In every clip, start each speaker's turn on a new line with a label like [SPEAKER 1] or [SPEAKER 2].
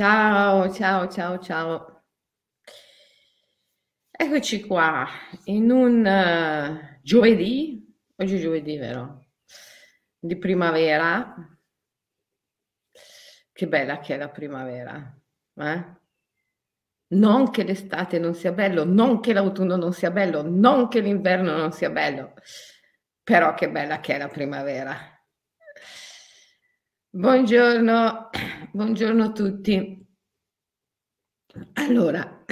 [SPEAKER 1] Ciao, ciao, ciao, ciao. Eccoci qua in un uh, giovedì, oggi è giovedì, vero? Di primavera. Che bella che è la primavera, eh? Non che l'estate non sia bello, non che l'autunno non sia bello, non che l'inverno non sia bello, però che bella che è la primavera. Buongiorno, buongiorno a tutti. Allora,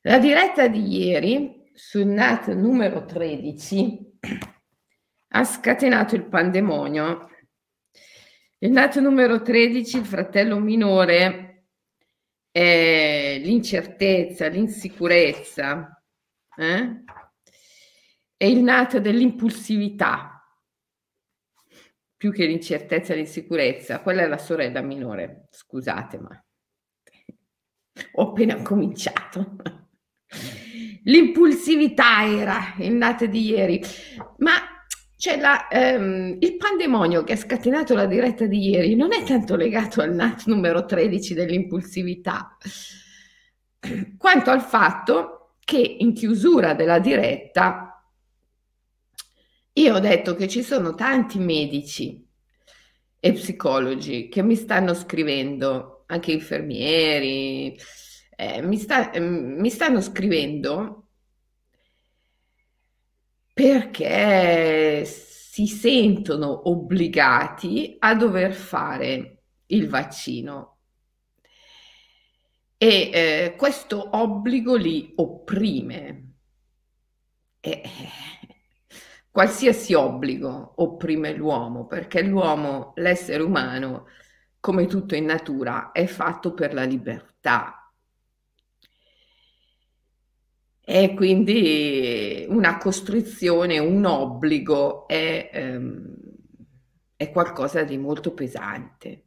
[SPEAKER 1] la diretta di ieri sul NAT numero 13 ha scatenato il pandemonio. Il NAT numero 13, il fratello minore, è l'incertezza, l'insicurezza, eh? è il NAT dell'impulsività più che l'incertezza e l'insicurezza, quella è la sorella minore, scusate, ma ho appena cominciato. L'impulsività era il nato di ieri, ma cioè la, ehm, il pandemonio che ha scatenato la diretta di ieri non è tanto legato al NAT numero 13 dell'impulsività, quanto al fatto che in chiusura della diretta io ho detto che ci sono tanti medici e psicologi che mi stanno scrivendo, anche infermieri, eh, mi, sta, eh, mi stanno scrivendo perché si sentono obbligati a dover fare il vaccino e eh, questo obbligo li opprime. E, qualsiasi obbligo opprime l'uomo, perché l'uomo, l'essere umano, come tutto in natura, è fatto per la libertà. E quindi una costrizione, un obbligo è, ehm, è qualcosa di molto pesante.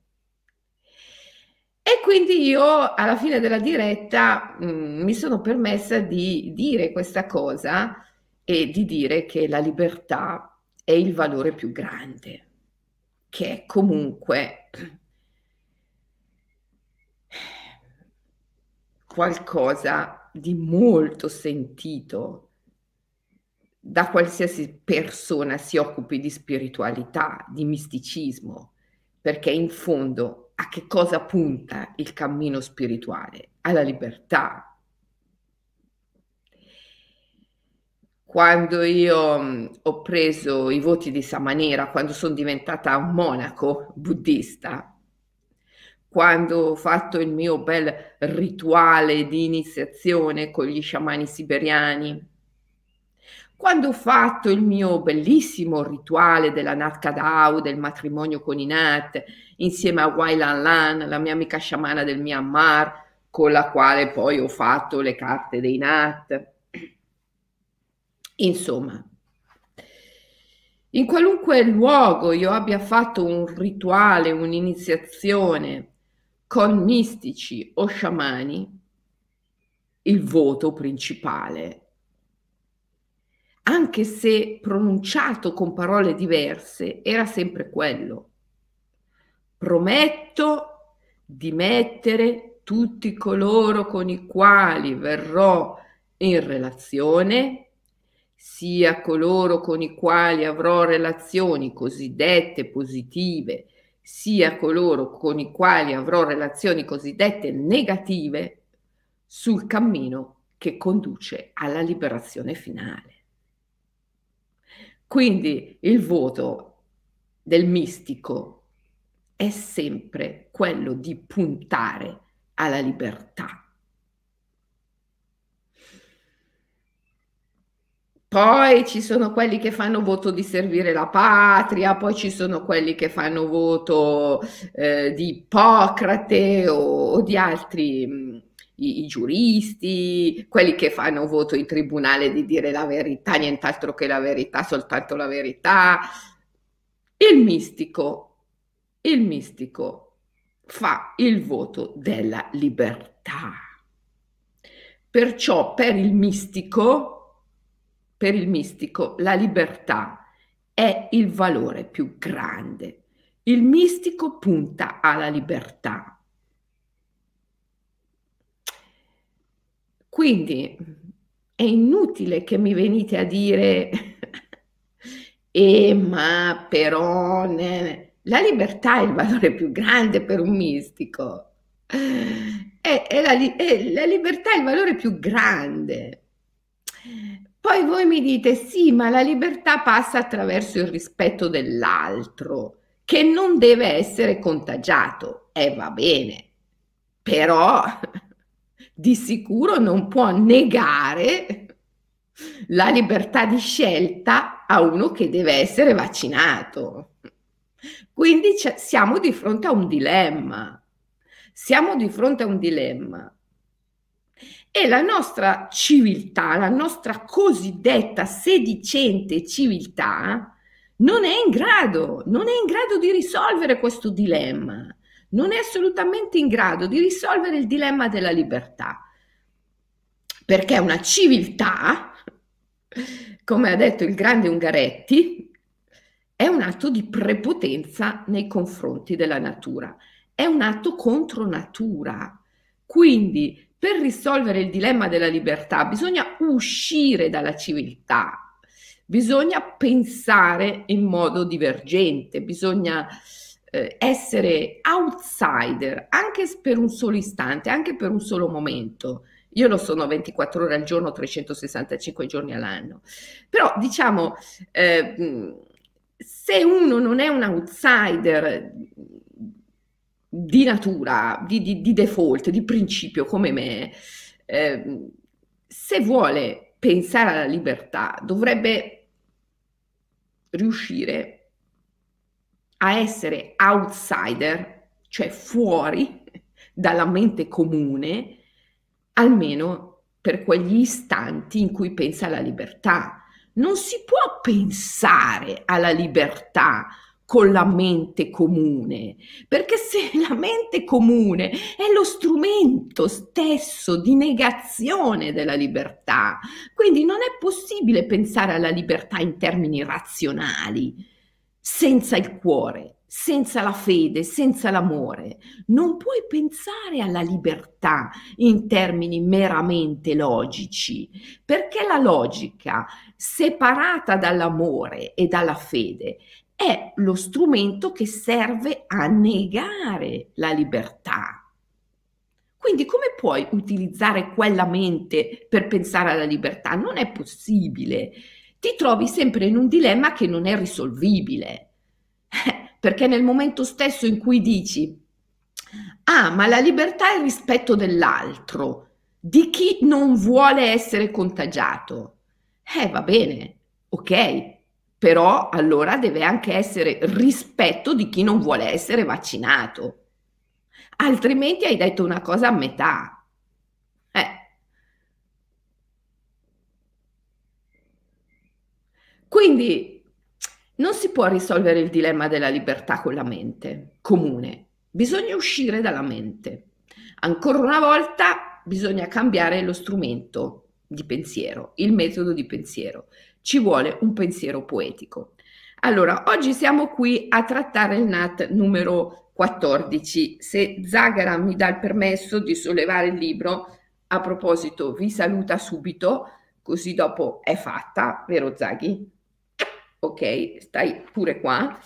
[SPEAKER 1] E quindi io alla fine della diretta mh, mm, mi sono permessa di dire questa cosa e di dire che la libertà è il valore più grande, che è comunque qualcosa di molto sentito da qualsiasi persona si occupi di spiritualità, di misticismo, perché in fondo a che cosa punta il cammino spirituale? Alla libertà, quando io ho preso i voti di Samanera, quando sono diventata un monaco buddista, quando ho fatto il mio bel rituale di iniziazione con gli sciamani siberiani, quando ho fatto il mio bellissimo rituale della Nat Kadau, del matrimonio con i Nat, insieme a Wai Lan Lan, la mia amica sciamana del Myanmar, con la quale poi ho fatto le carte dei Nat Insomma, in qualunque luogo io abbia fatto un rituale, un'iniziazione con mistici o sciamani, il voto principale, anche se pronunciato con parole diverse, era sempre quello. Prometto di mettere tutti coloro con i quali verrò in relazione sia coloro con i quali avrò relazioni cosiddette positive, sia coloro con i quali avrò relazioni cosiddette negative sul cammino che conduce alla liberazione finale. Quindi il voto del mistico è sempre quello di puntare alla libertà Poi ci sono quelli che fanno voto di servire la patria, poi ci sono quelli che fanno voto eh, di Ippocrate o, o di altri mh, i, i, giuristi, quelli che fanno voto in tribunale di dire la verità, nient'altro che la verità, soltanto la verità. Il mistico, il mistico fa il voto della libertà. Perciò per il mistico per il mistico la libertà è il valore più grande. Il mistico punta alla libertà. Quindi è inutile che mi venite a dire, eh, ma però ne... la libertà è il valore più grande per un mistico. È, è, la, è la libertà è il valore più grande. Poi voi mi dite sì, ma la libertà passa attraverso il rispetto dell'altro, che non deve essere contagiato. E eh, va bene, però di sicuro non può negare la libertà di scelta a uno che deve essere vaccinato. Quindi siamo di fronte a un dilemma. Siamo di fronte a un dilemma. E la nostra civiltà, la nostra cosiddetta sedicente civiltà, non è in grado, non è in grado di risolvere questo dilemma, non è assolutamente in grado di risolvere il dilemma della libertà, perché una civiltà, come ha detto il grande Ungaretti, è un atto di prepotenza nei confronti della natura, è un atto contro natura. Quindi per risolvere il dilemma della libertà bisogna uscire dalla civiltà, bisogna pensare in modo divergente, bisogna eh, essere outsider anche per un solo istante, anche per un solo momento. Io lo sono 24 ore al giorno, 365 giorni all'anno. Però diciamo, eh, se uno non è un outsider di natura, di, di, di default, di principio come me, eh, se vuole pensare alla libertà, dovrebbe riuscire a essere outsider, cioè fuori dalla mente comune, almeno per quegli istanti in cui pensa alla libertà. Non si può pensare alla libertà con la mente comune, perché se la mente comune è lo strumento stesso di negazione della libertà, quindi non è possibile pensare alla libertà in termini razionali, senza il cuore, senza la fede, senza l'amore. Non puoi pensare alla libertà in termini meramente logici, perché la logica, separata dall'amore e dalla fede, è lo strumento che serve a negare la libertà. Quindi come puoi utilizzare quella mente per pensare alla libertà? Non è possibile. Ti trovi sempre in un dilemma che non è risolvibile. Perché nel momento stesso in cui dici, ah, ma la libertà è il rispetto dell'altro, di chi non vuole essere contagiato. Eh, va bene, ok, però allora deve anche essere rispetto di chi non vuole essere vaccinato. Altrimenti hai detto una cosa a metà. Eh. Quindi non si può risolvere il dilemma della libertà con la mente comune, bisogna uscire dalla mente. Ancora una volta bisogna cambiare lo strumento di pensiero, il metodo di pensiero ci vuole un pensiero poetico. Allora, oggi siamo qui a trattare il NAT numero 14. Se Zagara mi dà il permesso di sollevare il libro, a proposito, vi saluta subito, così dopo è fatta, vero Zaghi? Ok, stai pure qua.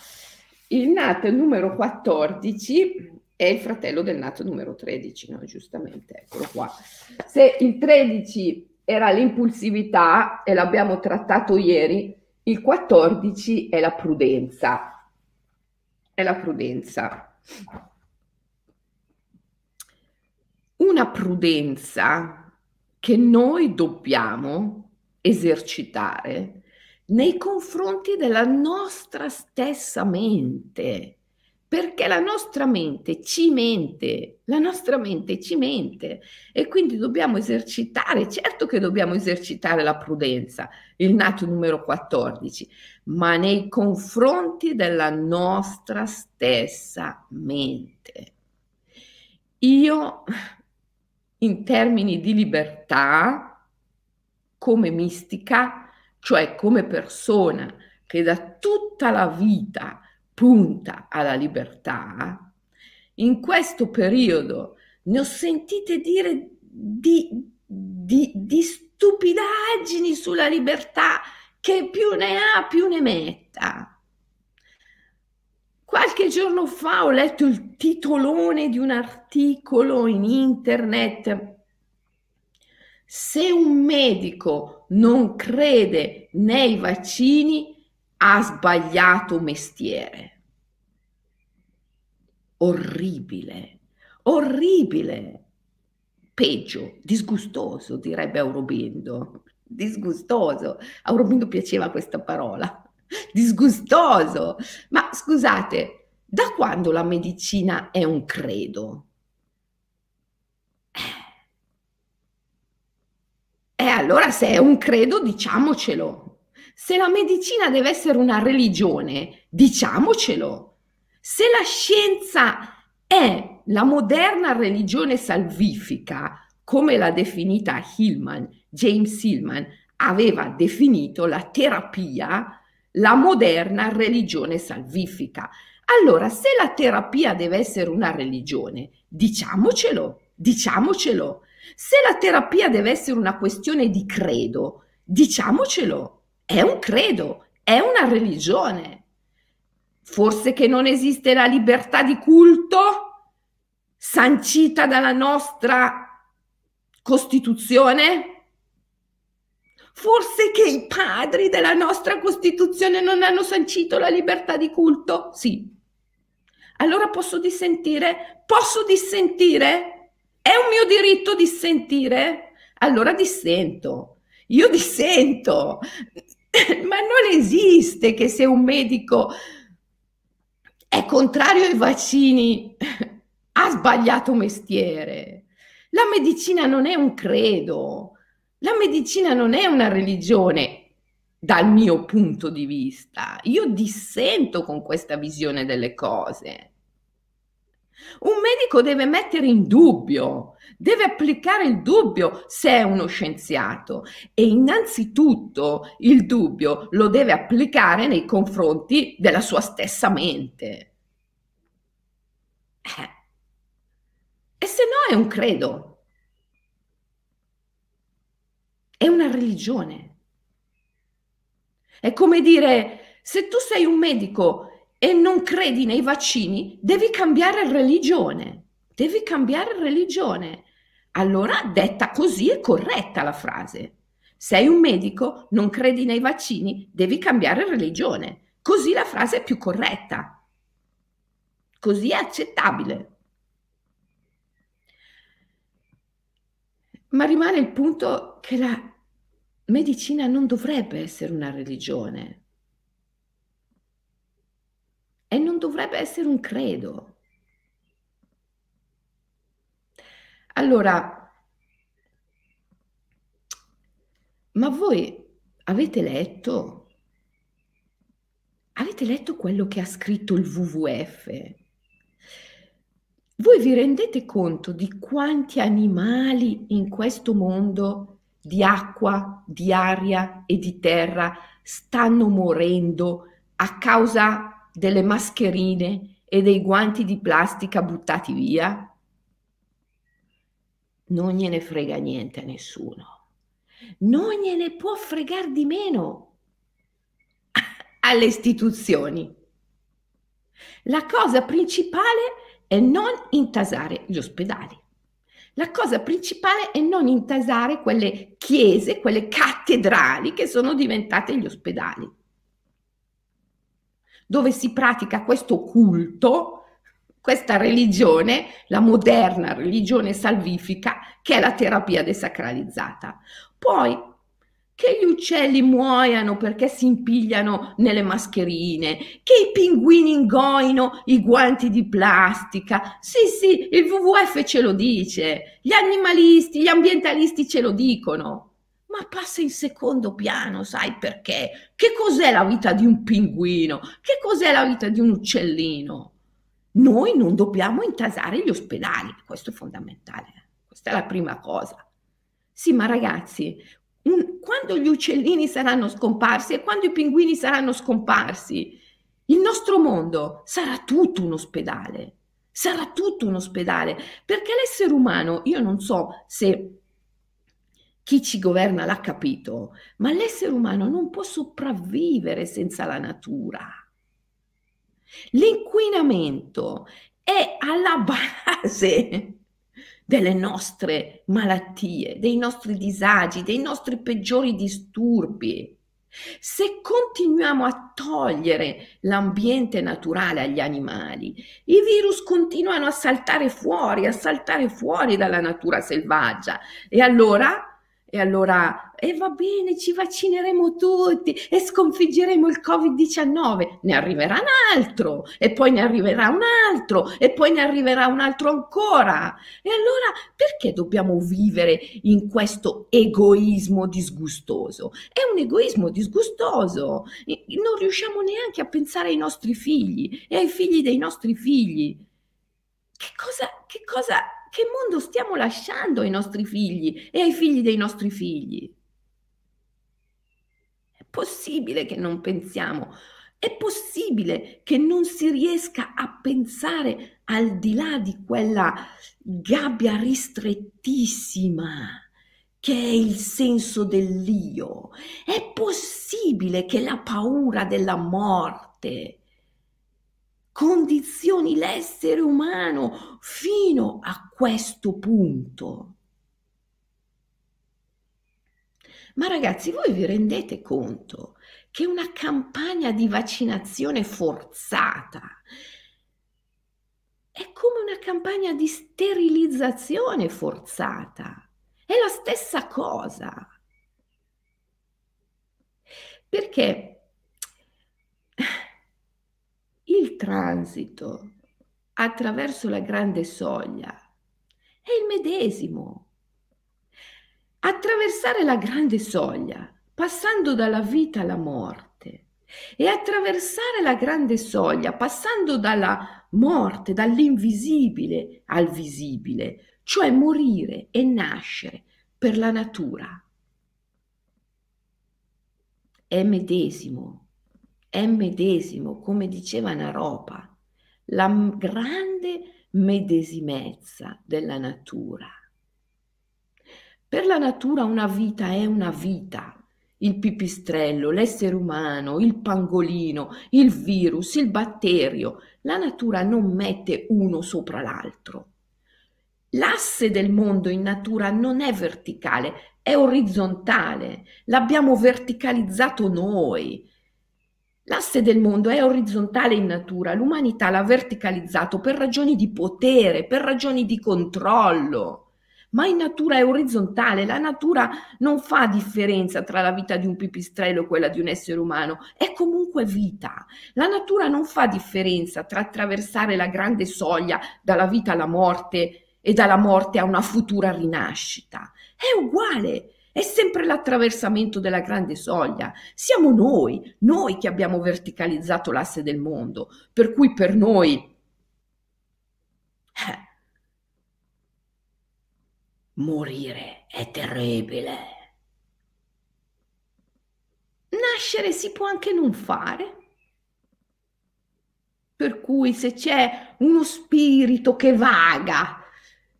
[SPEAKER 1] Il NAT numero 14 è il fratello del NAT numero 13, no? Giustamente, eccolo qua. Se il 13 era l'impulsività e l'abbiamo trattato ieri, il 14 è la prudenza. È la prudenza. Una prudenza che noi dobbiamo esercitare nei confronti della nostra stessa mente perché la nostra mente ci mente, la nostra mente ci mente e quindi dobbiamo esercitare, certo che dobbiamo esercitare la prudenza, il nato numero 14, ma nei confronti della nostra stessa mente. Io, in termini di libertà, come mistica, cioè come persona che da tutta la vita punta alla libertà, in questo periodo ne ho sentite dire di, di, di stupidaggini sulla libertà che più ne ha più ne metta. Qualche giorno fa ho letto il titolone di un articolo in internet. Se un medico non crede nei vaccini, ha sbagliato mestiere. Orribile, orribile. Peggio, disgustoso, direbbe Aurobindo. Disgustoso. Aurobindo piaceva questa parola disgustoso. Ma scusate, da quando la medicina è un credo? E eh, allora se è un credo, diciamocelo. Se la medicina deve essere una religione, diciamocelo. Se la scienza è la moderna religione salvifica, come l'ha definita Hillman, James Hillman, aveva definito la terapia la moderna religione salvifica. Allora, se la terapia deve essere una religione, diciamocelo, diciamocelo. Se la terapia deve essere una questione di credo, diciamocelo, è un credo, è una religione. Forse che non esiste la libertà di culto sancita dalla nostra Costituzione? Forse che i padri della nostra Costituzione non hanno sancito la libertà di culto? Sì. Allora posso dissentire? Posso dissentire? È un mio diritto dissentire? Allora dissento. Io dissento. Ma non esiste che se un medico è contrario ai vaccini ha sbagliato mestiere. La medicina non è un credo. La medicina non è una religione dal mio punto di vista. Io dissento con questa visione delle cose. Un medico deve mettere in dubbio, deve applicare il dubbio se è uno scienziato e innanzitutto il dubbio lo deve applicare nei confronti della sua stessa mente. Eh. E se no è un credo. è una religione. È come dire, se tu sei un medico e non credi nei vaccini, devi cambiare religione, devi cambiare religione. Allora, detta così, è corretta la frase. Sei un medico, non credi nei vaccini, devi cambiare religione. Così la frase è più corretta. Così è accettabile. Ma rimane il punto che la medicina non dovrebbe essere una religione e non dovrebbe essere un credo. Allora, ma voi avete letto? Avete letto quello che ha scritto il WWF? Voi vi rendete conto di quanti animali in questo mondo di acqua, di aria e di terra stanno morendo a causa delle mascherine e dei guanti di plastica buttati via? Non gliene frega niente a nessuno. Non gliene può fregare di meno alle istituzioni. La cosa principale è non intasare gli ospedali. La cosa principale è non intasare quelle chiese, quelle cattedrali che sono diventate gli ospedali, dove si pratica questo culto, questa religione, la moderna religione salvifica, che è la terapia desacralizzata. Poi che gli uccelli muoiano perché si impigliano nelle mascherine, che i pinguini ingoino i guanti di plastica. Sì, sì, il WWF ce lo dice, gli animalisti, gli ambientalisti ce lo dicono. Ma passa in secondo piano, sai perché? Che cos'è la vita di un pinguino? Che cos'è la vita di un uccellino? Noi non dobbiamo intasare gli ospedali, questo è fondamentale, questa è la prima cosa. Sì, ma ragazzi, un, quando gli uccellini saranno scomparsi e quando i pinguini saranno scomparsi, il nostro mondo sarà tutto un ospedale. Sarà tutto un ospedale, perché l'essere umano, io non so se chi ci governa l'ha capito, ma l'essere umano non può sopravvivere senza la natura. L'inquinamento è alla base delle nostre malattie, dei nostri disagi, dei nostri peggiori disturbi. Se continuiamo a togliere l'ambiente naturale agli animali, i virus continuano a saltare fuori, a saltare fuori dalla natura selvaggia e allora e allora, e eh, va bene, ci vaccineremo tutti e sconfiggeremo il Covid-19. Ne arriverà un altro, e poi ne arriverà un altro, e poi ne arriverà un altro ancora. E allora, perché dobbiamo vivere in questo egoismo disgustoso? È un egoismo disgustoso. Non riusciamo neanche a pensare ai nostri figli e ai figli dei nostri figli. Che cosa, che cosa che mondo stiamo lasciando ai nostri figli e ai figli dei nostri figli? È possibile che non pensiamo, è possibile che non si riesca a pensare al di là di quella gabbia ristrettissima che è il senso dell'io. È possibile che la paura della morte condizioni l'essere umano fino a questo punto. Ma ragazzi, voi vi rendete conto che una campagna di vaccinazione forzata è come una campagna di sterilizzazione forzata? È la stessa cosa. Perché il transito attraverso la grande soglia è il medesimo. Attraversare la grande soglia, passando dalla vita alla morte, e attraversare la grande soglia, passando dalla morte, dall'invisibile al visibile, cioè morire e nascere per la natura. È medesimo è medesimo, come diceva Naropa, la grande medesimezza della natura. Per la natura una vita è una vita. Il pipistrello, l'essere umano, il pangolino, il virus, il batterio. La natura non mette uno sopra l'altro. L'asse del mondo in natura non è verticale, è orizzontale. L'abbiamo verticalizzato noi. L'asse del mondo è orizzontale in natura, l'umanità l'ha verticalizzato per ragioni di potere, per ragioni di controllo. Ma in natura è orizzontale, la natura non fa differenza tra la vita di un pipistrello e quella di un essere umano, è comunque vita. La natura non fa differenza tra attraversare la grande soglia dalla vita alla morte e dalla morte a una futura rinascita. È uguale, è sempre l'attraversamento della grande soglia. Siamo noi, noi che abbiamo verticalizzato l'asse del mondo, per cui per noi eh, morire è terribile. Nascere si può anche non fare. Per cui se c'è uno spirito che vaga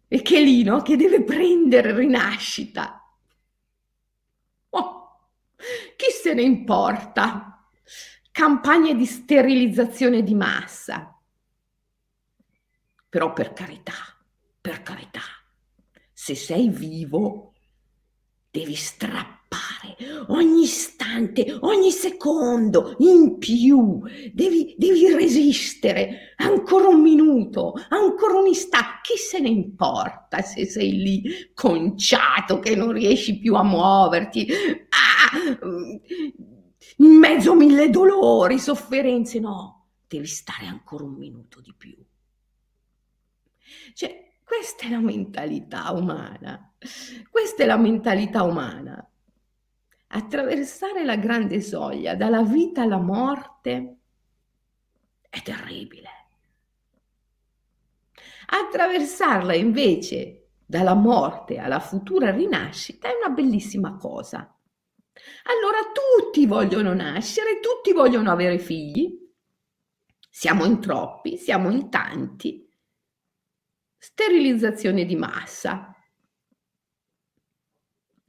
[SPEAKER 1] e che lì, no, che deve prendere rinascita, chi se ne importa? Campagne di sterilizzazione di massa. Però per carità, per carità, se sei vivo, devi strappare ogni istante, ogni secondo in più. Devi, devi resistere ancora un minuto, ancora un istante. Chi se ne importa se sei lì conciato, che non riesci più a muoverti? Ah, in mezzo a mille dolori, sofferenze. No, devi stare ancora un minuto di più. Cioè, questa è la mentalità umana. Questa è la mentalità umana. Attraversare la grande soglia dalla vita alla morte è terribile. Attraversarla invece dalla morte alla futura rinascita è una bellissima cosa. Allora tutti vogliono nascere, tutti vogliono avere figli. Siamo in troppi, siamo in tanti. Sterilizzazione di massa.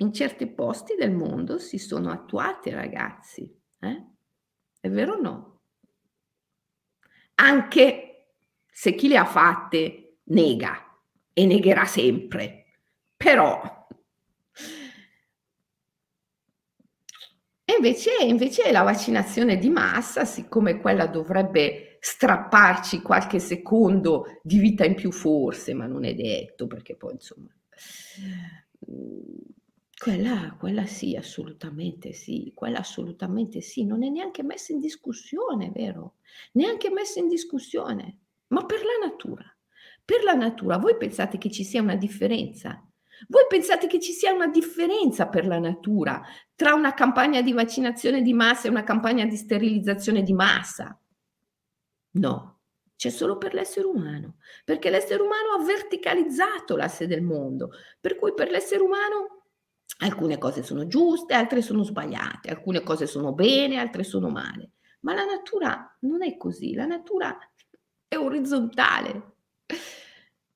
[SPEAKER 1] in certi posti del mondo si sono attuate, ragazzi. Eh? È vero o no? Anche se chi le ha fatte nega e negherà sempre. Però E invece, invece la vaccinazione di massa, siccome quella dovrebbe strapparci qualche secondo di vita in più forse, ma non è detto, perché poi insomma, quella, quella sì, assolutamente sì, quella assolutamente sì, non è neanche messa in discussione, vero? Neanche messa in discussione, ma per la natura. Per la natura, voi pensate che ci sia una differenza? Voi pensate che ci sia una differenza per la natura tra una campagna di vaccinazione di massa e una campagna di sterilizzazione di massa? No, c'è solo per l'essere umano, perché l'essere umano ha verticalizzato l'asse del mondo, per cui per l'essere umano alcune cose sono giuste, altre sono sbagliate, alcune cose sono bene, altre sono male. Ma la natura non è così, la natura è orizzontale.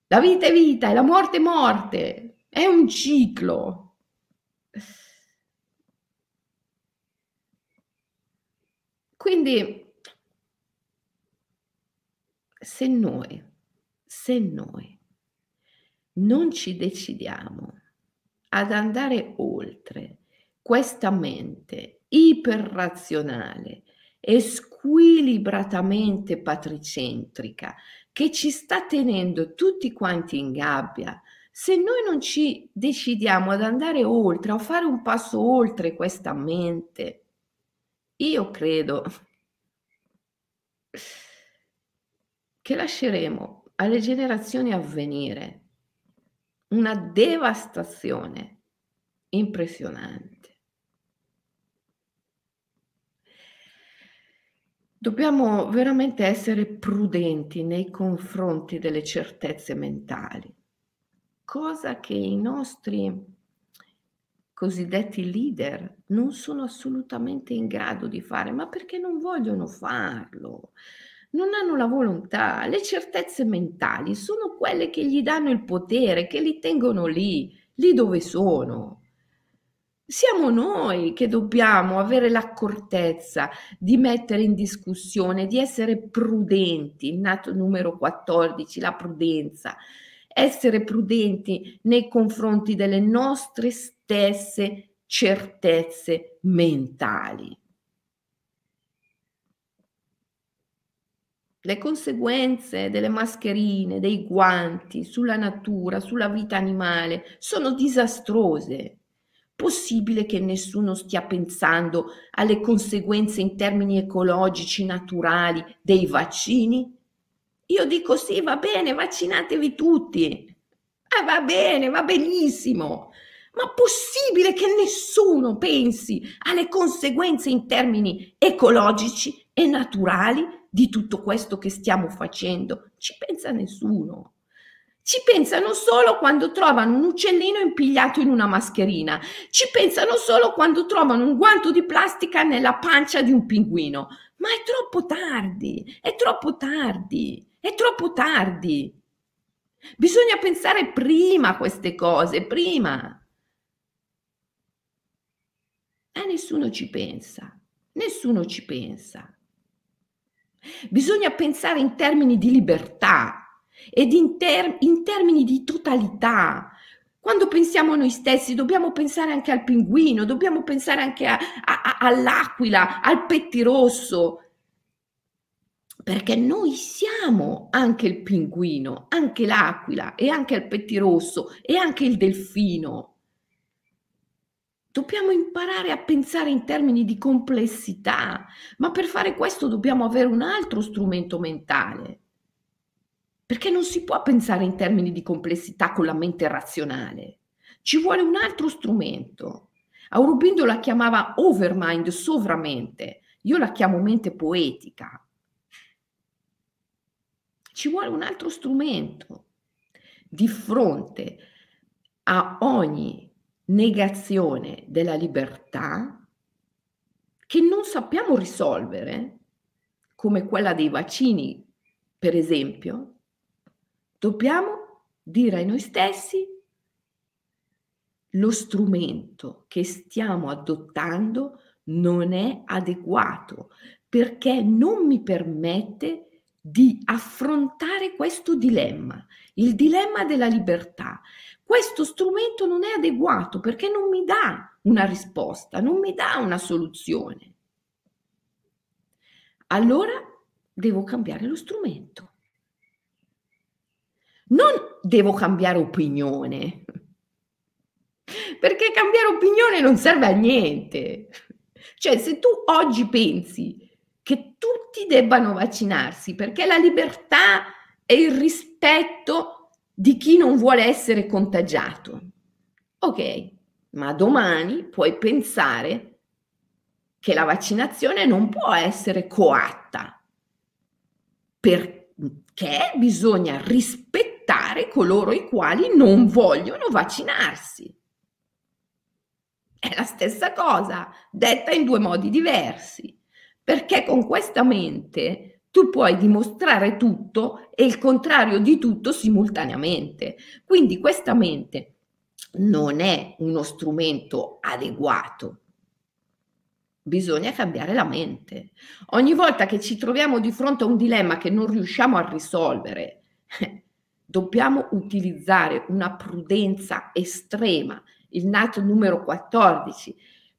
[SPEAKER 1] La vita è vita e la morte è morte. È un ciclo. Quindi, se noi, se noi non ci decidiamo ad andare oltre questa mente iperrazionale e squilibratamente patricentrica che ci sta tenendo tutti quanti in gabbia se noi non ci decidiamo ad andare oltre, a fare un passo oltre questa mente, io credo che lasceremo alle generazioni a venire una devastazione impressionante. Dobbiamo veramente essere prudenti nei confronti delle certezze mentali cosa che i nostri cosiddetti leader non sono assolutamente in grado di fare, ma perché non vogliono farlo, non hanno la volontà. Le certezze mentali sono quelle che gli danno il potere, che li tengono lì, lì dove sono. Siamo noi che dobbiamo avere l'accortezza di mettere in discussione, di essere prudenti, nato numero 14, la prudenza, essere prudenti nei confronti delle nostre stesse certezze mentali. Le conseguenze delle mascherine, dei guanti sulla natura, sulla vita animale sono disastrose. Possibile che nessuno stia pensando alle conseguenze in termini ecologici naturali dei vaccini? Io dico sì, va bene, vaccinatevi tutti. Ah, va bene, va benissimo. Ma possibile che nessuno pensi alle conseguenze in termini ecologici e naturali di tutto questo che stiamo facendo? Ci pensa nessuno. Ci pensano solo quando trovano un uccellino impigliato in una mascherina. Ci pensano solo quando trovano un guanto di plastica nella pancia di un pinguino. Ma è troppo tardi, è troppo tardi. È troppo tardi. Bisogna pensare prima a queste cose, prima. E nessuno ci pensa, nessuno ci pensa. Bisogna pensare in termini di libertà ed in, ter- in termini di totalità. Quando pensiamo a noi stessi dobbiamo pensare anche al pinguino, dobbiamo pensare anche a, a, all'aquila, al pettirosso, perché noi siamo anche il pinguino, anche l'aquila e anche il pettirosso e anche il delfino. Dobbiamo imparare a pensare in termini di complessità, ma per fare questo dobbiamo avere un altro strumento mentale, perché non si può pensare in termini di complessità con la mente razionale. Ci vuole un altro strumento. Aurobindo la chiamava overmind, sovramente. Io la chiamo mente poetica ci vuole un altro strumento di fronte a ogni negazione della libertà che non sappiamo risolvere, come quella dei vaccini, per esempio, dobbiamo dire a noi stessi lo strumento che stiamo adottando non è adeguato perché non mi permette di affrontare questo dilemma, il dilemma della libertà. Questo strumento non è adeguato perché non mi dà una risposta, non mi dà una soluzione. Allora devo cambiare lo strumento. Non devo cambiare opinione, perché cambiare opinione non serve a niente. Cioè, se tu oggi pensi tutti debbano vaccinarsi perché la libertà è il rispetto di chi non vuole essere contagiato, ok, ma domani puoi pensare che la vaccinazione non può essere coatta perché bisogna rispettare coloro i quali non vogliono vaccinarsi. È la stessa cosa, detta in due modi diversi, perché con questa mente tu puoi dimostrare tutto e il contrario di tutto simultaneamente. Quindi questa mente non è uno strumento adeguato. Bisogna cambiare la mente. Ogni volta che ci troviamo di fronte a un dilemma che non riusciamo a risolvere, dobbiamo utilizzare una prudenza estrema il nato numero 14.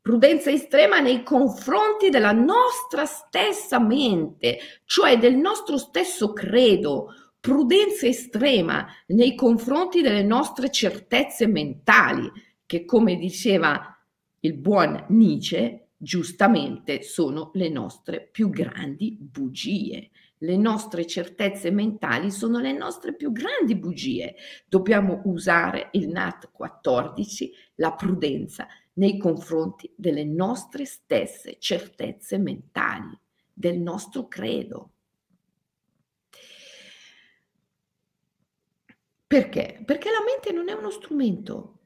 [SPEAKER 1] Prudenza estrema nei confronti della nostra stessa mente, cioè del nostro stesso credo. Prudenza estrema nei confronti delle nostre certezze mentali, che come diceva il buon Nietzsche, giustamente sono le nostre più grandi bugie. Le nostre certezze mentali sono le nostre più grandi bugie. Dobbiamo usare il NAT 14, la prudenza, nei confronti delle nostre stesse certezze mentali, del nostro credo. Perché? Perché la mente non è uno strumento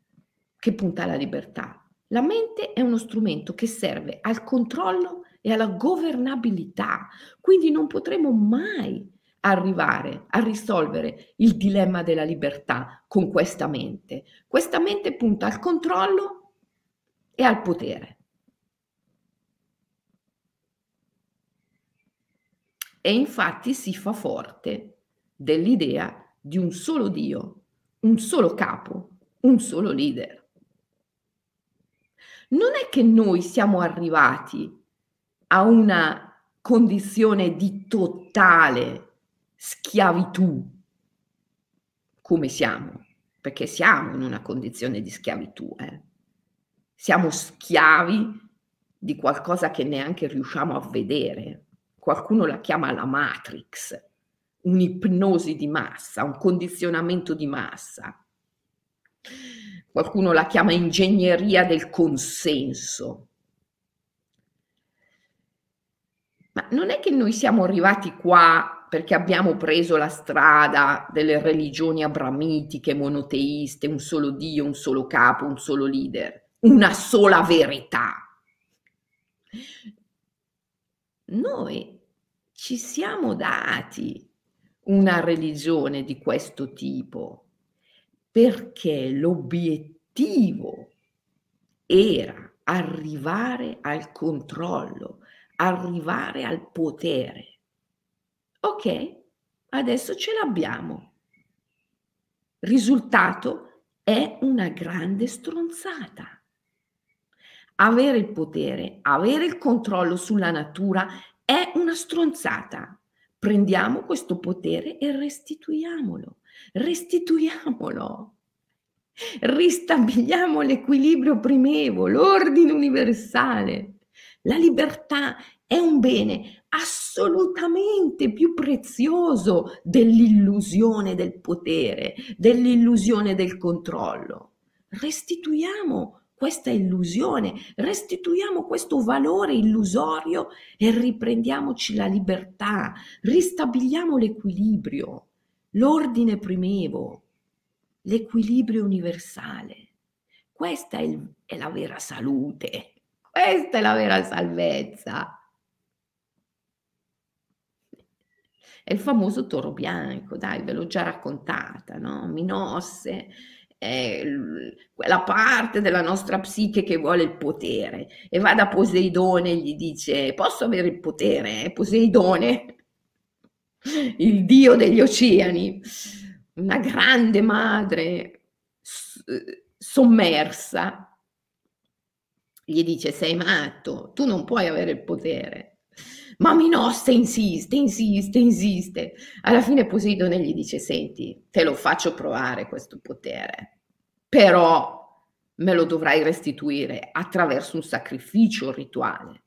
[SPEAKER 1] che punta alla libertà. La mente è uno strumento che serve al controllo e alla governabilità. Quindi non potremo mai arrivare a risolvere il dilemma della libertà con questa mente. Questa mente punta al controllo e al potere. E infatti si fa forte dell'idea di un solo Dio, un solo capo, un solo leader. Non è che noi siamo arrivati a una condizione di totale schiavitù, come siamo, perché siamo in una condizione di schiavitù, eh. Siamo schiavi di qualcosa che neanche riusciamo a vedere. Qualcuno la chiama la matrix, un'ipnosi di massa, un condizionamento di massa. Qualcuno la chiama ingegneria del consenso. Ma non è che noi siamo arrivati qua perché abbiamo preso la strada delle religioni abramitiche, monoteiste, un solo Dio, un solo capo, un solo leader, una sola verità. Noi ci siamo dati una religione di questo tipo perché l'obiettivo era arrivare al controllo, arrivare al potere. Ok, adesso ce l'abbiamo. Risultato è una grande stronzata. Avere il potere, avere il controllo sulla natura è una stronzata. Prendiamo questo potere e restituiamolo. Restituiamolo. Ristabiliamo l'equilibrio primevo, l'ordine universale. La libertà è un bene assolutamente più prezioso dell'illusione del potere, dell'illusione del controllo. Restituiamo questa illusione, restituiamo questo valore illusorio e riprendiamoci la libertà, ristabiliamo l'equilibrio, l'ordine primevo, l'equilibrio universale. Questa è, il, è la vera salute. Questa è la vera salvezza. È il famoso toro bianco, dai, ve l'ho già raccontata, no? Minosse è quella parte della nostra psiche che vuole il potere e va da Poseidone e gli dice posso avere il potere? Poseidone, il dio degli oceani, una grande madre sommersa, gli dice sei matto, tu non puoi avere il potere. Ma Minosse insiste, insiste, insiste. Alla fine Poseidone gli dice, senti, te lo faccio provare questo potere, però me lo dovrai restituire attraverso un sacrificio rituale.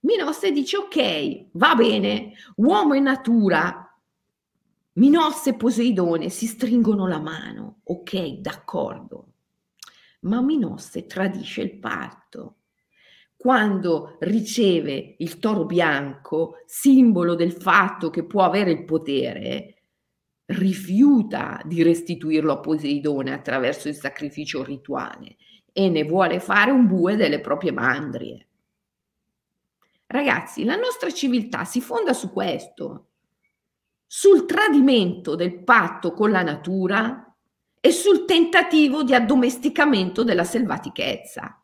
[SPEAKER 1] Minosse dice, ok, va bene, uomo e natura. Minosse e Poseidone si stringono la mano, ok, d'accordo. Ma Minosse tradisce il patto quando riceve il toro bianco, simbolo del fatto che può avere il potere, rifiuta di restituirlo a Poseidone attraverso il sacrificio rituale e ne vuole fare un bue delle proprie mandrie. Ragazzi, la nostra civiltà si fonda su questo, sul tradimento del patto con la natura e sul tentativo di addomesticamento della selvatichezza.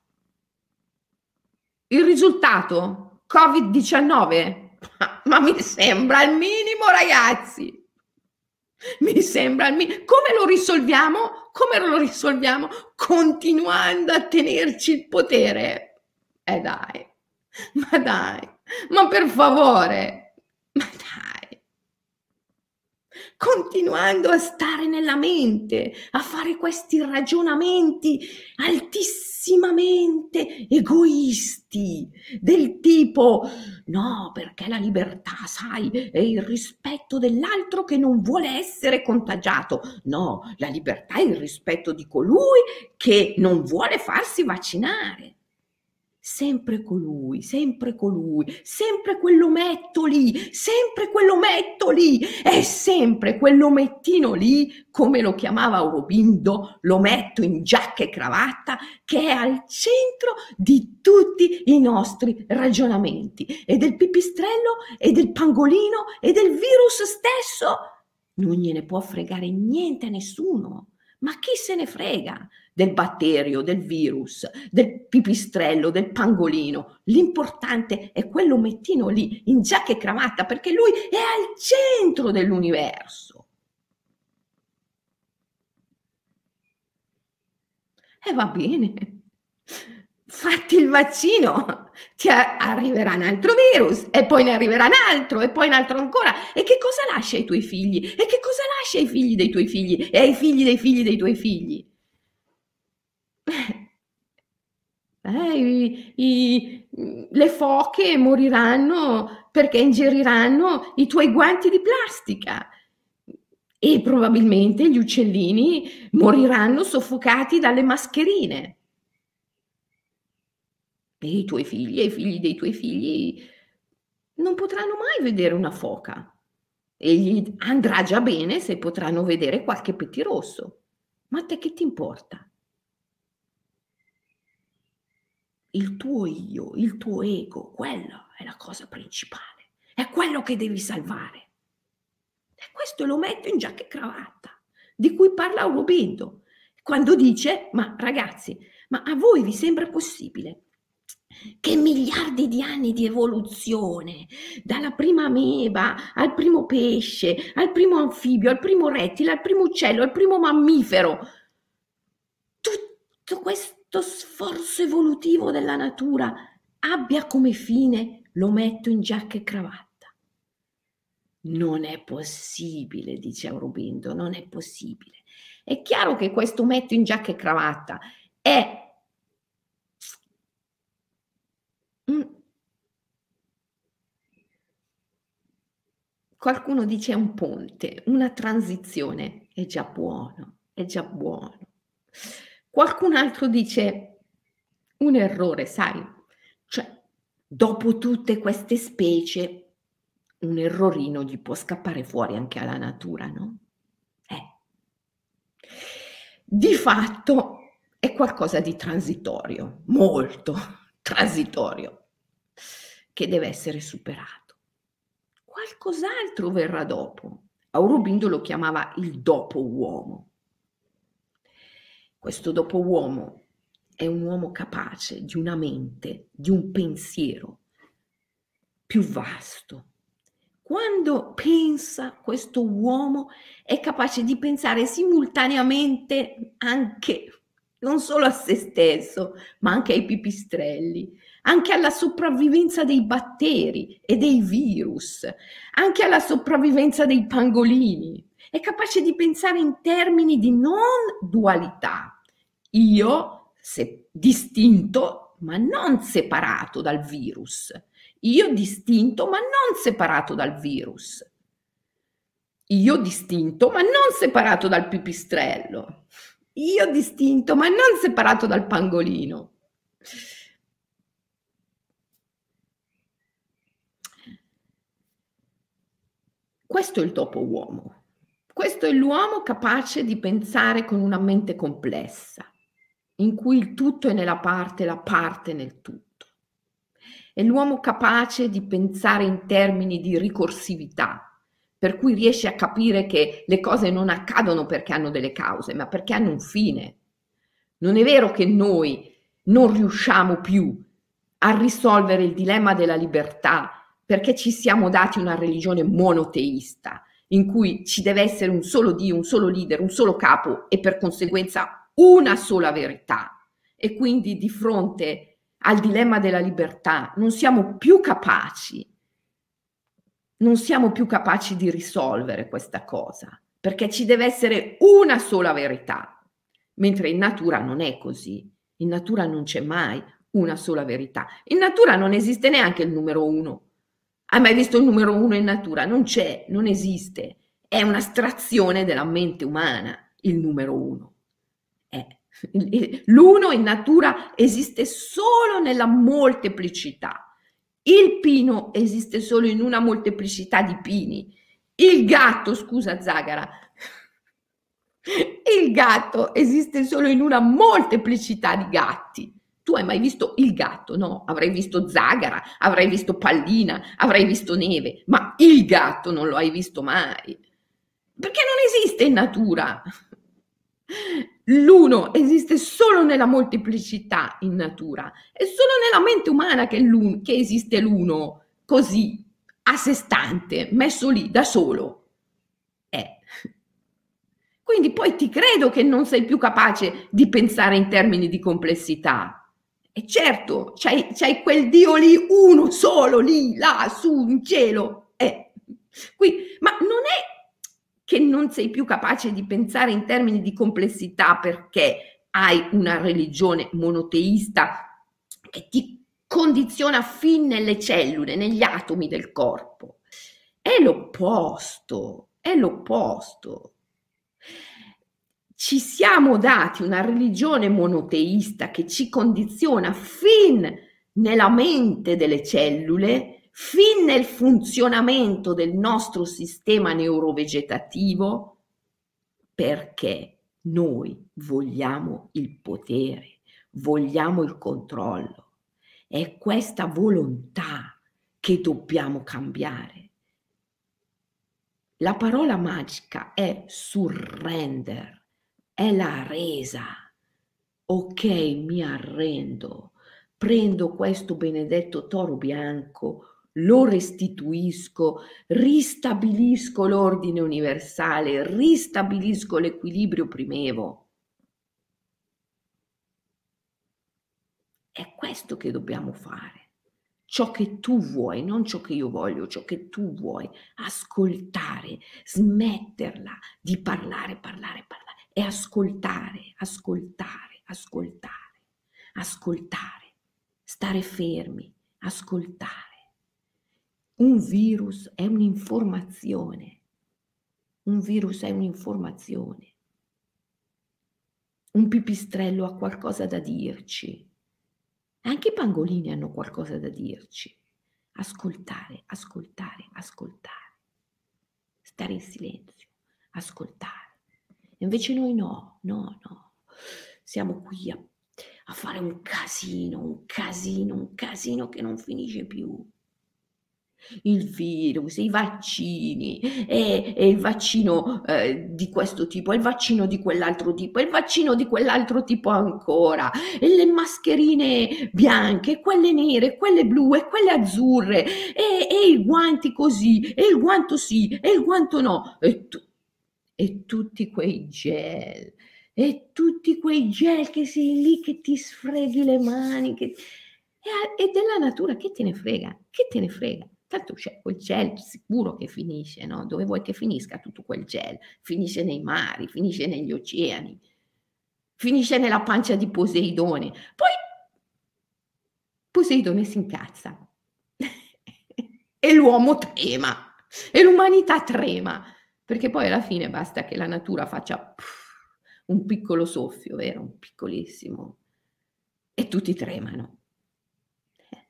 [SPEAKER 1] Il risultato? Covid-19? Ma mi sembra il minimo, ragazzi. Mi sembra il minimo. Come lo risolviamo? Come lo risolviamo? Continuando a tenerci il potere. Eh dai, ma dai, ma per favore, ma dai. Continuando a stare nella mente, a fare questi ragionamenti altissimi eccessivamente egoisti, del tipo no, perché la libertà, sai, è il rispetto dell'altro che non vuole essere contagiato. No, la libertà è il rispetto di colui che non vuole farsi vaccinare sempre colui, sempre colui, sempre quell'ometto lì, sempre quell'ometto lì, è sempre quell'omettino lì, come lo chiamava Aurobindo, l'ometto in giacca e cravatta, che è al centro di tutti i nostri ragionamenti, e del pipistrello, e del pangolino, e del virus stesso. Non gliene può fregare niente a nessuno. Ma chi se ne frega? del batterio, del virus, del pipistrello, del pangolino. L'importante è quell'omettino lì in giacca e cravatta perché lui è al centro dell'universo. E va bene, fatti il vaccino, ti arriverà un altro virus e poi ne arriverà un altro e poi un altro ancora. E che cosa lascia ai tuoi figli? E che cosa lascia ai figli dei tuoi figli e ai figli dei figli dei tuoi figli? Eh, i, i, le foche moriranno perché ingeriranno i tuoi guanti di plastica e probabilmente gli uccellini moriranno soffocati dalle mascherine. E i tuoi figli e i figli dei tuoi figli non potranno mai vedere una foca. E gli andrà già bene se potranno vedere qualche pettirosso. Ma a te che ti importa? il tuo io, il tuo ego, quello è la cosa principale, è quello che devi salvare. E questo lo metto in giacca e cravatta, di cui parla Aurobindo, quando dice, ma ragazzi, ma a voi vi sembra possibile che miliardi di anni di evoluzione, dalla prima ameba al primo pesce, al primo anfibio, al primo rettile, al primo uccello, al primo mammifero, tutto questo questo sforzo evolutivo della natura abbia come fine lo metto in giacca e cravatta. Non è possibile, dice Aurobindo, non è possibile. È chiaro che questo metto in giacca e cravatta è Qualcuno dice un ponte, una transizione, è già buono, è già buono. Qualcun altro dice un errore, sai, cioè dopo tutte queste specie un errorino gli può scappare fuori anche alla natura, no? Eh. Di fatto è qualcosa di transitorio, molto transitorio, che deve essere superato. Qualcos'altro verrà dopo. Aurobindo lo chiamava il dopo uomo Questo dopo uomo è un uomo capace di una mente, di un pensiero più vasto. Quando pensa questo uomo è capace di pensare simultaneamente anche non solo a se stesso, ma anche ai pipistrelli, anche alla sopravvivenza dei batteri e dei virus, anche alla sopravvivenza dei pangolini. È capace di pensare in termini di non dualità. Io, se distinto, ma non separato dal virus. Io distinto, ma non separato dal virus. Io distinto, ma non separato dal pipistrello. Io distinto, ma non separato dal pangolino. Questo è il dopo uomo. Questo è l'uomo capace di pensare con una mente complessa, in cui il tutto è nella parte, la parte nel tutto. È l'uomo capace di pensare in termini di ricorsività, per cui riesce a capire che le cose non accadono perché hanno delle cause, ma perché hanno un fine. Non è vero che noi non riusciamo più a risolvere il dilemma della libertà perché ci siamo dati una religione monoteista in cui ci deve essere un solo Dio, un solo leader, un solo capo e per conseguenza una sola verità. E quindi di fronte al dilemma della libertà non siamo più capaci non siamo più capaci di risolvere questa cosa, perché ci deve essere una sola verità, mentre in natura non è così. In natura non c'è mai una sola verità. In natura non esiste neanche il numero uno. Hai mai visto il numero uno in natura? Non c'è, non esiste. È un'astrazione della mente umana, il numero uno. È. L'uno in natura esiste solo nella molteplicità il pino esiste solo in una molteplicità di pini. Il gatto, scusa Zagara, il gatto esiste solo in una molteplicità di gatti. Tu hai mai visto il gatto? No, avrei visto Zagara, avrei visto Pallina, avrei visto Neve, ma il gatto non lo hai visto mai. Perché non esiste in natura. L'uno esiste solo nella molteplicità in natura, è solo nella mente umana che, che esiste l'uno così, a sé stante, messo lì da solo. È. Quindi poi ti credo che non sei più capace di pensare in termini di complessità. E certo, c'hai, c'hai quel Dio lì, uno solo, lì, là, su, in cielo. Eh. Qui, ma non è che non sei più capace di pensare in termini di complessità perché hai una religione monoteista che ti condiziona fin nelle cellule, negli atomi del corpo. È l'opposto, è l'opposto. Ci siamo dati una religione monoteista che ci condiziona fin nella mente delle cellule fin nel funzionamento del nostro sistema neurovegetativo perché noi vogliamo il potere, vogliamo il controllo. È questa volontà che dobbiamo cambiare. La parola magica è surrender, è la resa. Ok, mi arrendo, prendo questo benedetto toro bianco, lo restituisco, ristabilisco l'ordine universale, ristabilisco l'equilibrio primevo. È questo che dobbiamo fare. Ciò che tu vuoi, non ciò che io voglio, ciò che tu vuoi. Ascoltare, smetterla di parlare, parlare, parlare e ascoltare, ascoltare, ascoltare, ascoltare, stare fermi, ascoltare. Un virus è un'informazione. Un virus è un'informazione. Un pipistrello ha qualcosa da dirci. Anche i pangolini hanno qualcosa da dirci. Ascoltare, ascoltare, ascoltare. Stare in silenzio, ascoltare. Invece noi no, no, no. Siamo qui a, a fare un casino, un casino, un casino che non finisce più il virus, i vaccini, e, e il vaccino eh, di questo tipo, il vaccino di quell'altro tipo, il vaccino di quell'altro tipo ancora, e le mascherine bianche, quelle nere, quelle blu e quelle azzurre, e, e i guanti così, e il guanto sì, e il guanto no, e, tu, e tutti quei gel, e tutti quei gel che sei lì che ti sfreghi le mani, che... e, della natura che te ne frega, che te ne frega tanto c'è quel gel sicuro che finisce, no? Dove vuoi che finisca tutto quel gel? Finisce nei mari, finisce negli oceani, finisce nella pancia di Poseidone. Poi Poseidone si incazza e l'uomo trema e l'umanità trema, perché poi alla fine basta che la natura faccia un piccolo soffio, vero? Un piccolissimo, e tutti tremano. Eh.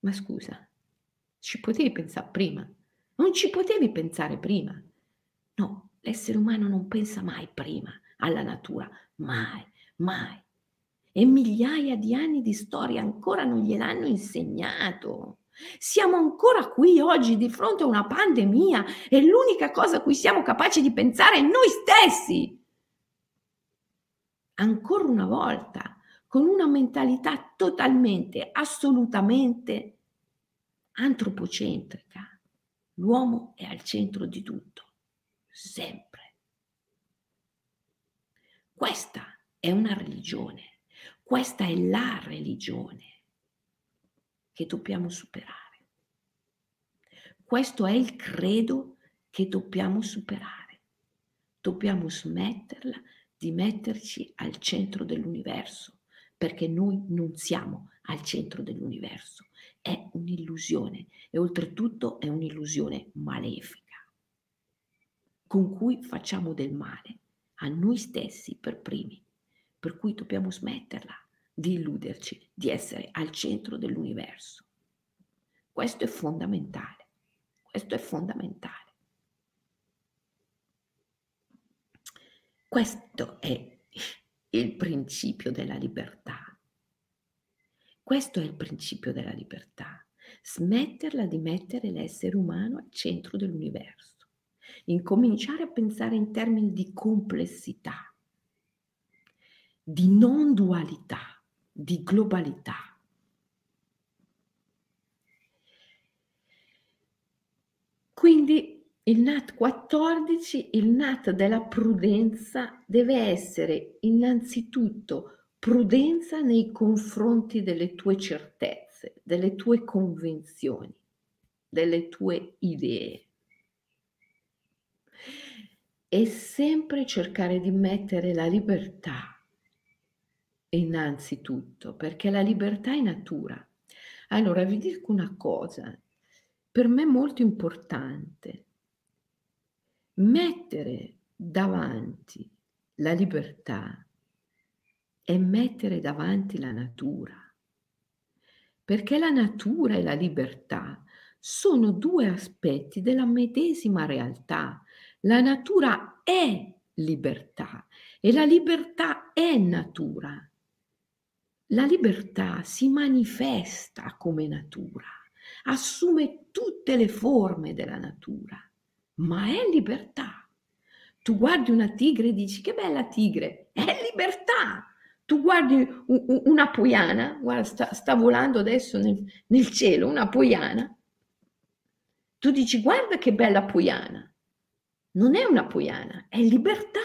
[SPEAKER 1] Ma scusa, ci potevi pensare prima. Non ci potevi pensare prima. No, l'essere umano non pensa mai prima alla natura, mai, mai. E migliaia di anni di storia ancora non gliel'hanno insegnato. Siamo ancora qui oggi di fronte a una pandemia e l'unica cosa a cui siamo capaci di pensare è noi stessi. Ancora una volta, con una mentalità totalmente, assolutamente antropocentrica. L'uomo è al centro di tutto, sempre. Questa è una religione, questa è la religione che dobbiamo superare. Questo è il credo che dobbiamo superare. Dobbiamo smetterla di metterci al centro dell'universo, perché noi non siamo al centro dell'universo è un'illusione e oltretutto è un'illusione malefica, con cui facciamo del male a noi stessi per primi, per cui dobbiamo smetterla di illuderci di essere al centro dell'universo. Questo è fondamentale, questo è fondamentale. Questo è il principio della libertà. Questo è il principio della libertà, smetterla di mettere l'essere umano al centro dell'universo, incominciare a pensare in termini di complessità, di non dualità, di globalità. Quindi il NAT 14, il NAT della prudenza, deve essere innanzitutto prudenza nei confronti delle tue certezze, delle tue convenzioni, delle tue idee. E sempre cercare di mettere la libertà innanzitutto, perché la libertà è natura. Allora vi dico una cosa, per me molto importante, mettere davanti la libertà è mettere davanti la natura, perché la natura e la libertà sono due aspetti della medesima realtà. La natura è libertà e la libertà è natura. La libertà si manifesta come natura, assume tutte le forme della natura, ma è libertà. Tu guardi una tigre e dici che bella tigre, è libertà. Tu guardi una poiana, guarda, sta, sta volando adesso nel, nel, cielo, una poiana. Tu dici, guarda che bella poiana. Non è una poiana, è libertà.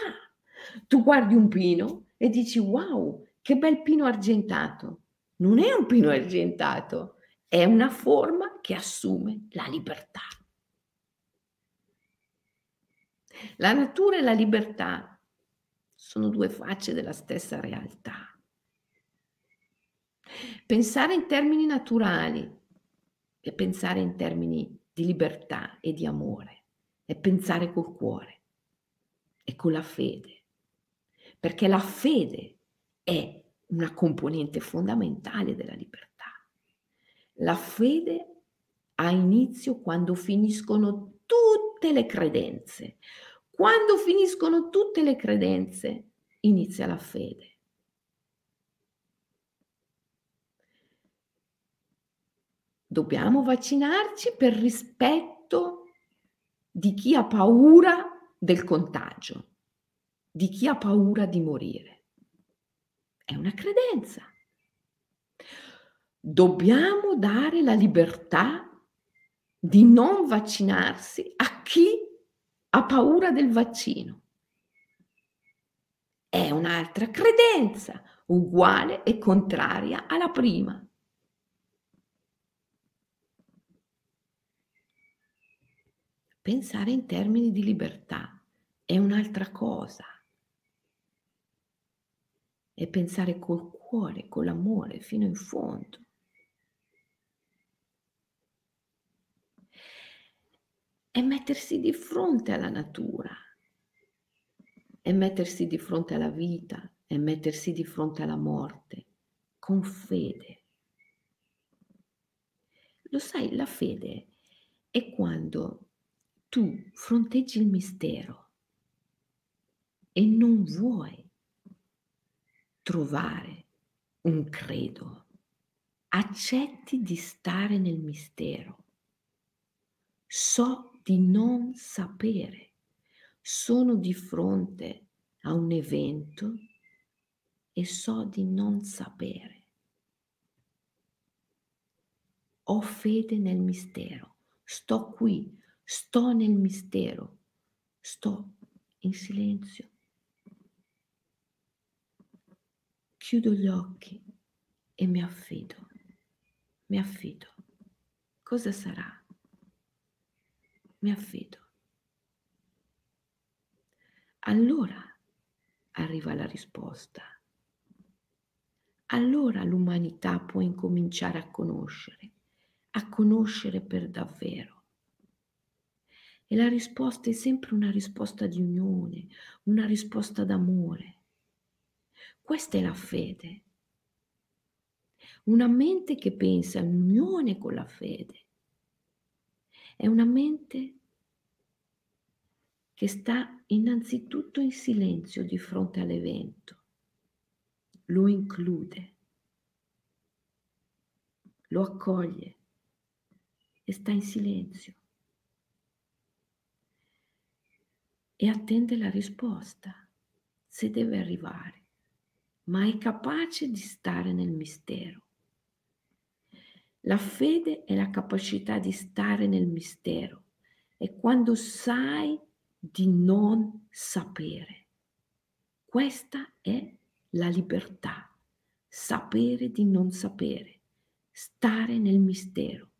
[SPEAKER 1] Tu guardi un pino e dici, wow, che bel pino argentato. Non è un pino argentato, è una forma che assume la libertà. La natura e la libertà sono due facce della stessa realtà. Pensare in termini naturali e pensare in termini di libertà e di amore è pensare col cuore e con la fede, perché la fede è una componente fondamentale della libertà. La fede ha inizio quando finiscono tutte le credenze, quando finiscono tutte le credenze, inizia la fede. Dobbiamo vaccinarci per rispetto di chi ha paura del contagio, di chi ha paura di morire. È una credenza. Dobbiamo dare la libertà di non vaccinarsi a chi ha paura del vaccino. È un'altra credenza, uguale e contraria alla prima. Pensare in termini di libertà è un'altra cosa. È pensare col cuore, con l'amore, fino in fondo. È mettersi di fronte alla natura, è mettersi di fronte alla vita, è mettersi di fronte alla morte, con fede. Lo sai, la fede è quando tu fronteggi il mistero e non vuoi trovare un credo, accetti di stare nel mistero. So di non sapere, sono di fronte a un evento e so di non sapere. Ho fede nel mistero, sto qui sto nel mistero, sto in silenzio. Chiudo gli occhi e mi affido, mi affido. Cosa sarà? Mi affido. Allora arriva la risposta. Allora l'umanità può incominciare a conoscere, a conoscere per davvero. E la risposta è sempre una risposta di unione, una risposta d'amore. Questa è la fede. Una mente che pensa in unione con la fede è una mente che sta innanzitutto in silenzio di fronte all'evento, lo include, lo accoglie e sta in silenzio. e attende la risposta, se deve arrivare, ma è capace di stare nel mistero. La fede è la capacità di stare nel mistero, è quando sai di non sapere. Questa è la libertà, sapere di non sapere, stare nel mistero.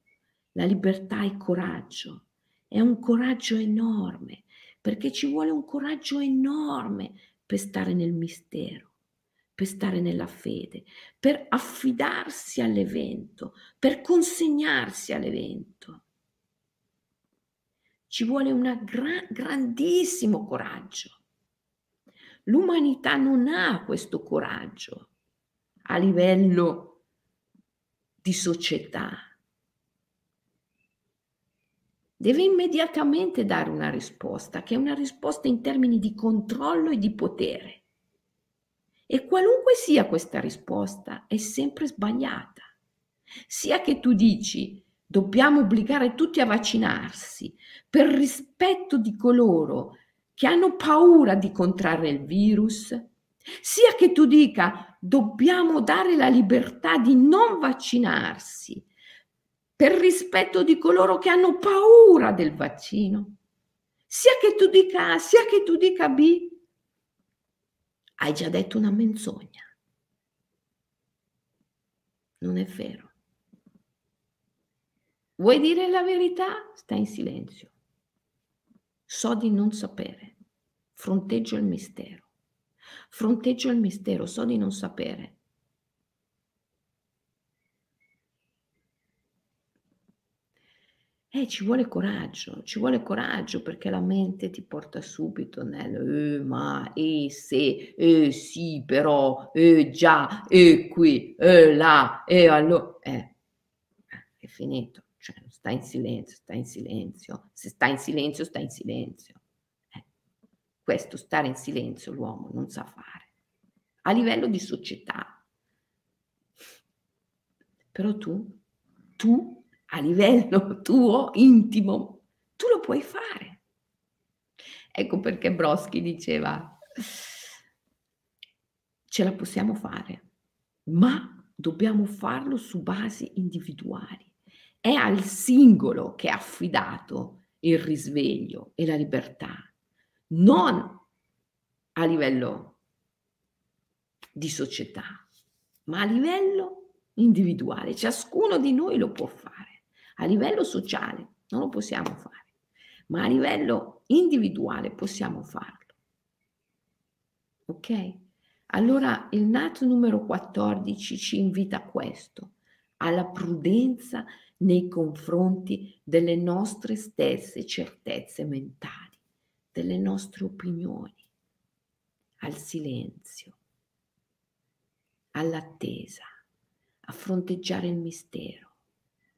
[SPEAKER 1] La libertà è coraggio, è un coraggio enorme perché ci vuole un coraggio enorme per stare nel mistero, per stare nella fede, per affidarsi all'evento, per consegnarsi all'evento. Ci vuole un gra- grandissimo coraggio. L'umanità non ha questo coraggio a livello di società deve immediatamente dare una risposta, che è una risposta in termini di controllo e di potere. E qualunque sia questa risposta, è sempre sbagliata. Sia che tu dici dobbiamo obbligare tutti a vaccinarsi per rispetto di coloro che hanno paura di contrarre il virus, sia che tu dica dobbiamo dare la libertà di non vaccinarsi per rispetto di coloro che hanno paura del vaccino. Sia che tu dica A, sia che tu dica B, hai già detto una menzogna. Non è vero. Vuoi dire la verità? Stai in silenzio. So di non sapere. Fronteggio il mistero. Fronteggio il mistero, so di non sapere. Eh, ci vuole coraggio, ci vuole coraggio perché la mente ti porta subito nel eh, ma, eh, se, eh, sì, però, eh, già, eh, qui, eh, là, e allora, eh, è finito, cioè, sta in silenzio, sta in silenzio, se sta in silenzio, sta in silenzio. Eh, questo stare in silenzio l'uomo non sa fare, a livello di società. Però tu, tu a livello tuo, intimo, tu lo puoi fare. Ecco perché Broschi diceva, ce la possiamo fare, ma dobbiamo farlo su basi individuali. È al singolo che è affidato il risveglio e la libertà, non a livello di società, ma a livello individuale. Ciascuno di noi lo può fare. A livello sociale non lo possiamo fare, ma a livello individuale possiamo farlo. Ok? Allora il nato numero 14 ci invita a questo, alla prudenza nei confronti delle nostre stesse certezze mentali, delle nostre opinioni, al silenzio, all'attesa, a fronteggiare il mistero,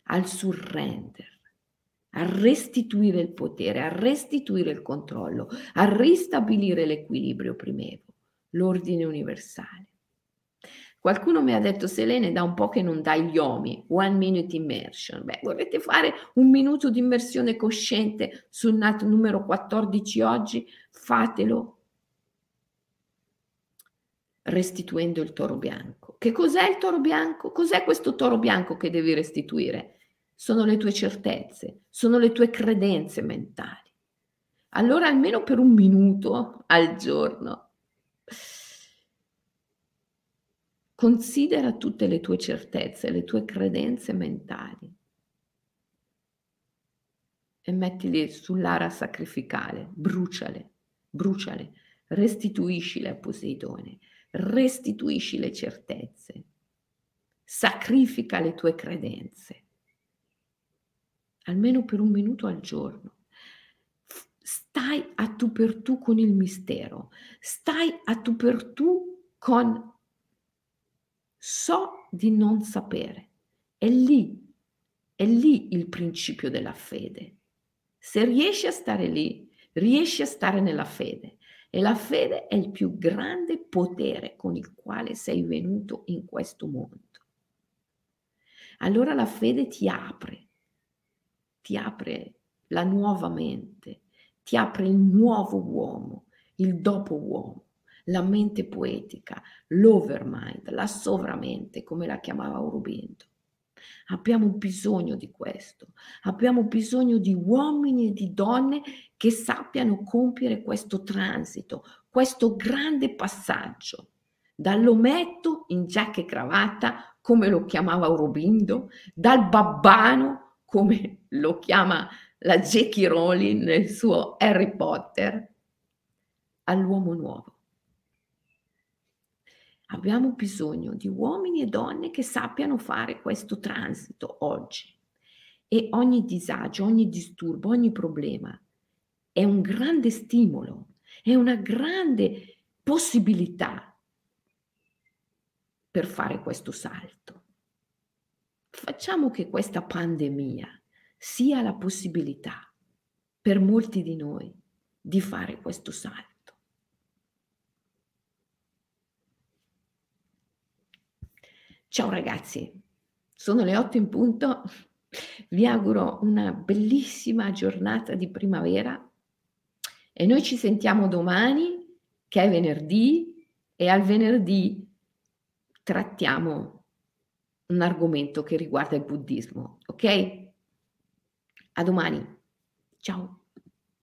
[SPEAKER 1] al surrender, a restituire il potere, a restituire il controllo, a ristabilire l'equilibrio primevo, l'ordine universale. Qualcuno mi ha detto, Selene, da un po' che non dai gli omi, one minute immersion. Beh, volete fare un minuto di immersione cosciente sul NAT numero 14 oggi? Fatelo restituendo il toro bianco. Che cos'è il toro bianco? Cos'è questo toro bianco che devi restituire? Sono le tue certezze, sono le tue credenze mentali. Allora almeno per un minuto al giorno considera tutte le tue certezze, le tue credenze mentali e mettili sull'ara sacrificale, bruciale, bruciale, restituiscile a Poseidone restituisci le certezze, sacrifica le tue credenze, almeno per un minuto al giorno. Stai a tu per tu con il mistero, stai a tu per tu con so di non sapere. È lì, è lì il principio della fede. Se riesci a stare lì, riesci a stare nella fede. E la fede è il più grande potere con il quale sei venuto in questo mondo. Allora la fede ti apre, ti apre la nuova mente, ti apre il nuovo uomo, il dopo uomo, la mente poetica, l'overmind, la sovramente, come la chiamava Aurobindo. Abbiamo bisogno di questo, abbiamo bisogno di uomini e di donne che sappiano compiere questo transito, questo grande passaggio dall'ometto in giacca e cravatta, come lo chiamava Aurobindo, dal babbano, come lo chiama la J.K. Rowling nel suo Harry Potter, all'uomo nuovo. Abbiamo bisogno di uomini e donne che sappiano fare questo transito oggi. E ogni disagio, ogni disturbo, ogni problema è un grande stimolo, è una grande possibilità per fare questo salto. Facciamo che questa pandemia sia la possibilità per molti di noi di fare questo salto. Ciao ragazzi, sono le 8 in punto, vi auguro una bellissima giornata di primavera e noi ci sentiamo domani che è venerdì e al venerdì trattiamo un argomento che riguarda il buddismo, ok? A domani, ciao!